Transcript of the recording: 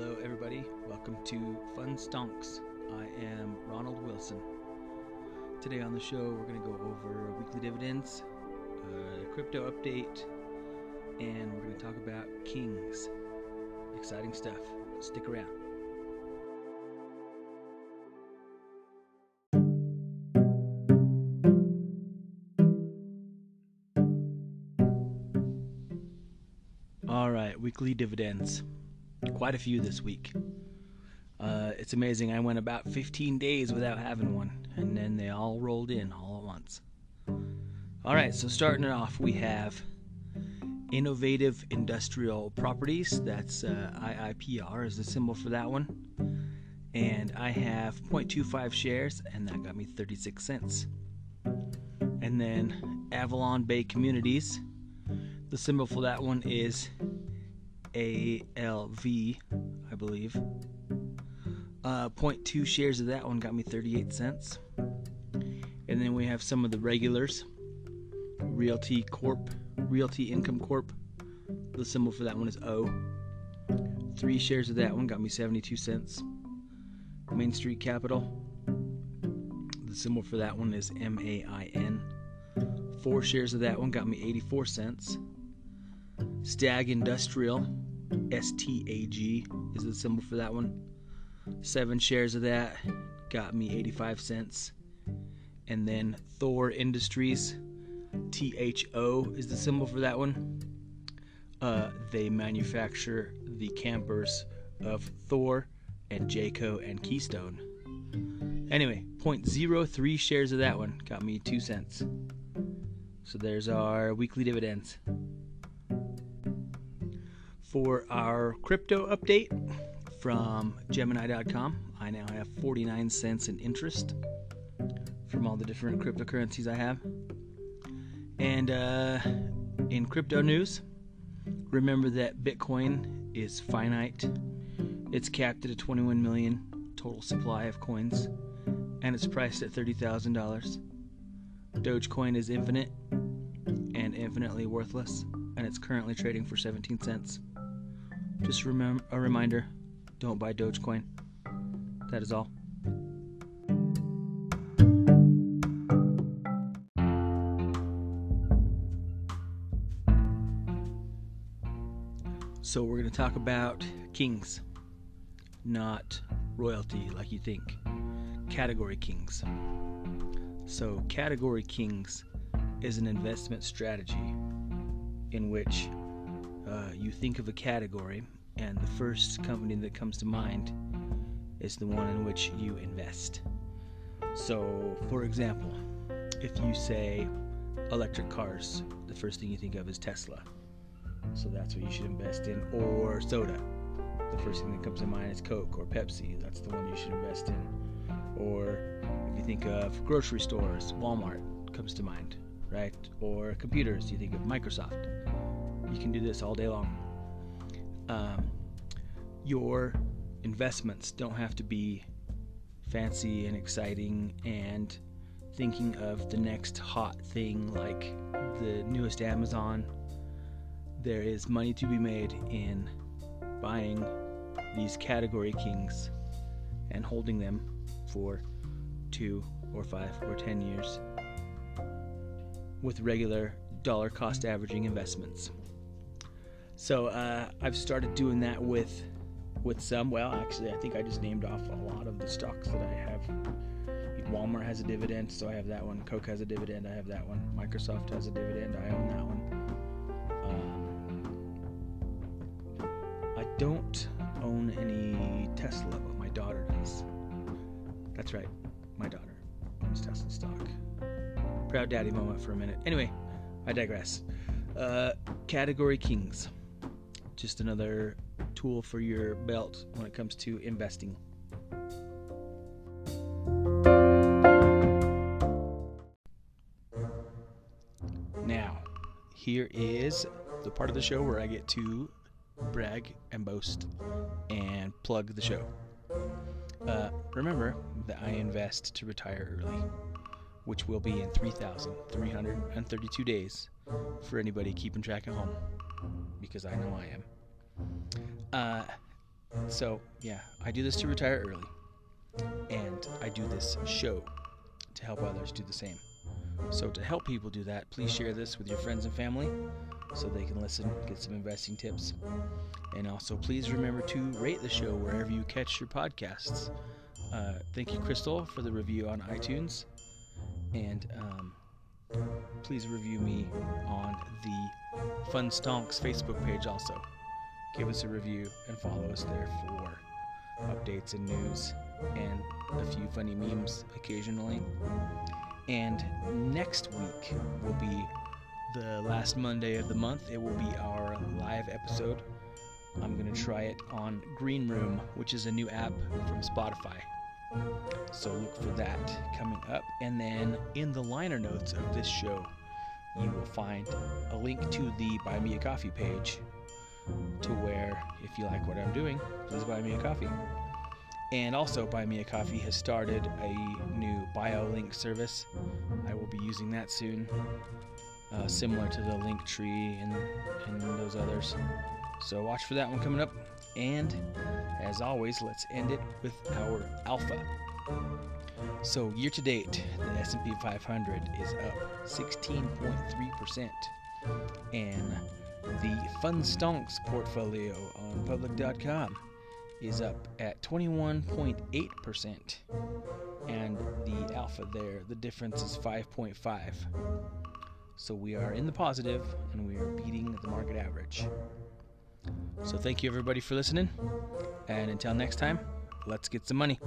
Hello, everybody. Welcome to Fun Stonks. I am Ronald Wilson. Today on the show, we're going to go over weekly dividends, uh, crypto update, and we're going to talk about Kings. Exciting stuff. Stick around. All right, weekly dividends. Quite a few this week. Uh, it's amazing. I went about 15 days without having one, and then they all rolled in all at once. All right, so starting it off, we have Innovative Industrial Properties. That's uh, IIPR is the symbol for that one. And I have 0.25 shares, and that got me 36 cents. And then Avalon Bay Communities. The symbol for that one is ALV, I believe. Uh, 0.2 shares of that one got me 38 cents. And then we have some of the regulars Realty Corp, Realty Income Corp. The symbol for that one is O. Three shares of that one got me 72 cents. Main Street Capital. The symbol for that one is M A I N. Four shares of that one got me 84 cents. Stag Industrial, S T A G is the symbol for that one. Seven shares of that got me 85 cents. And then Thor Industries, T H O is the symbol for that one. Uh, they manufacture the campers of Thor and Jayco and Keystone. Anyway, 0.03 shares of that one got me 2 cents. So there's our weekly dividends. For our crypto update from Gemini.com, I now have 49 cents in interest from all the different cryptocurrencies I have. And uh, in crypto news, remember that Bitcoin is finite. It's capped at a 21 million total supply of coins, and it's priced at $30,000. Dogecoin is infinite and infinitely worthless, and it's currently trading for 17 cents. Just remember a reminder don't buy Dogecoin. That is all. So, we're going to talk about kings, not royalty like you think. Category kings. So, category kings is an investment strategy in which uh, you think of a category, and the first company that comes to mind is the one in which you invest. So, for example, if you say electric cars, the first thing you think of is Tesla. So that's what you should invest in. Or soda. The first thing that comes to mind is Coke or Pepsi. That's the one you should invest in. Or if you think of grocery stores, Walmart comes to mind, right? Or computers, you think of Microsoft. You can do this all day long. Um, your investments don't have to be fancy and exciting and thinking of the next hot thing like the newest Amazon. There is money to be made in buying these category kings and holding them for two or five or ten years with regular dollar cost averaging investments. So uh, I've started doing that with with some. Well, actually, I think I just named off a lot of the stocks that I have. Walmart has a dividend, so I have that one. Coke has a dividend, I have that one. Microsoft has a dividend, I own that one. Um, I don't own any Tesla, but my daughter does. That's right, my daughter owns Tesla stock. Proud daddy moment for a minute. Anyway, I digress. Uh, category Kings just another tool for your belt when it comes to investing. Now, here is the part of the show where I get to brag and boast and plug the show. Uh, remember that I invest to retire early, which will be in 3,332 days for anybody keeping track at home, because I know I am. Uh, So, yeah, I do this to retire early. And I do this show to help others do the same. So, to help people do that, please share this with your friends and family so they can listen, get some investing tips. And also, please remember to rate the show wherever you catch your podcasts. Uh, thank you, Crystal, for the review on iTunes. And um, please review me on the Fun Stonks Facebook page also. Give us a review and follow us there for updates and news and a few funny memes occasionally. And next week will be the last Monday of the month. It will be our live episode. I'm going to try it on Green Room, which is a new app from Spotify. So look for that coming up. And then in the liner notes of this show, you will find a link to the Buy Me a Coffee page to where, if you like what I'm doing, please buy me a coffee. And also, Buy Me a Coffee has started a new BioLink service. I will be using that soon, uh, similar to the Link Tree and, and those others. So watch for that one coming up. And as always, let's end it with our alpha. So year to date, the S&P 500 is up 16.3%, and the Fun Stonks portfolio on public.com is up at 21.8%, and the alpha there, the difference is 5.5. So we are in the positive, and we are beating the market average. So thank you everybody for listening. And until next time, let's get some money.